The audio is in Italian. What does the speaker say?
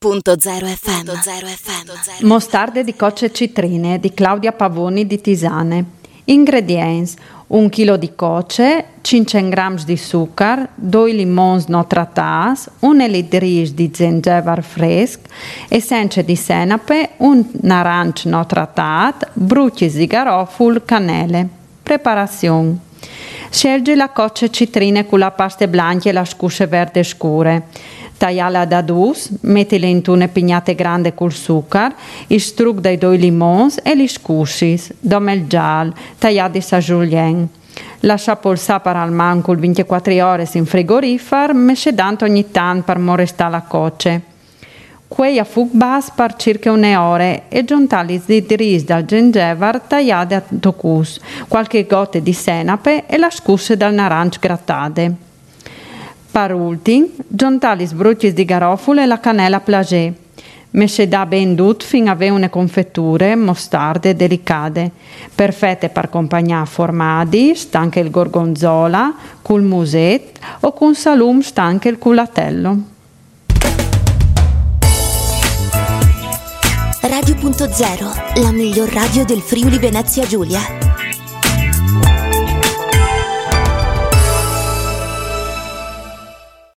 Radio.0 FM. Mostarde di cocce e citrine di Claudia Pavoni di Tisane. Ingredients: 1 kg di cocce, 500 g di zucchero, 2 limoni non trattati, 1 litro di zenzero fresco, essenze di senape, un arancio non trattato, bruci di garoful, cannelle. Preparazione. Scelgi la coccia e citrine con la pasta bianca e la scusce verde scure. Tagliala da dus, mettile in una pignate grande col zucchero, istruc dai due limoni e li scuscis, domel giallo, tagliati a julienne. Lascia polsare per al manco 24 ore in frigorifero, mescedando ogni tanto per non restare la cocce. Quei a fug bas per circa un'ora e giuntali di ris dal gengevar tagliate a tocus, qualche goccia di senape e la scusse dal narancio grattate. Per ultimo, giuntali sbrucci di garofalo e la cannella plagé. Mesce da ben dut fin una confetture mostarde delicate, perfette per accompagnare formaggi, stanche il gorgonzola, col muset o con salum stanche il culatello. Radio.0, la miglior radio del Friuli Venezia Giulia.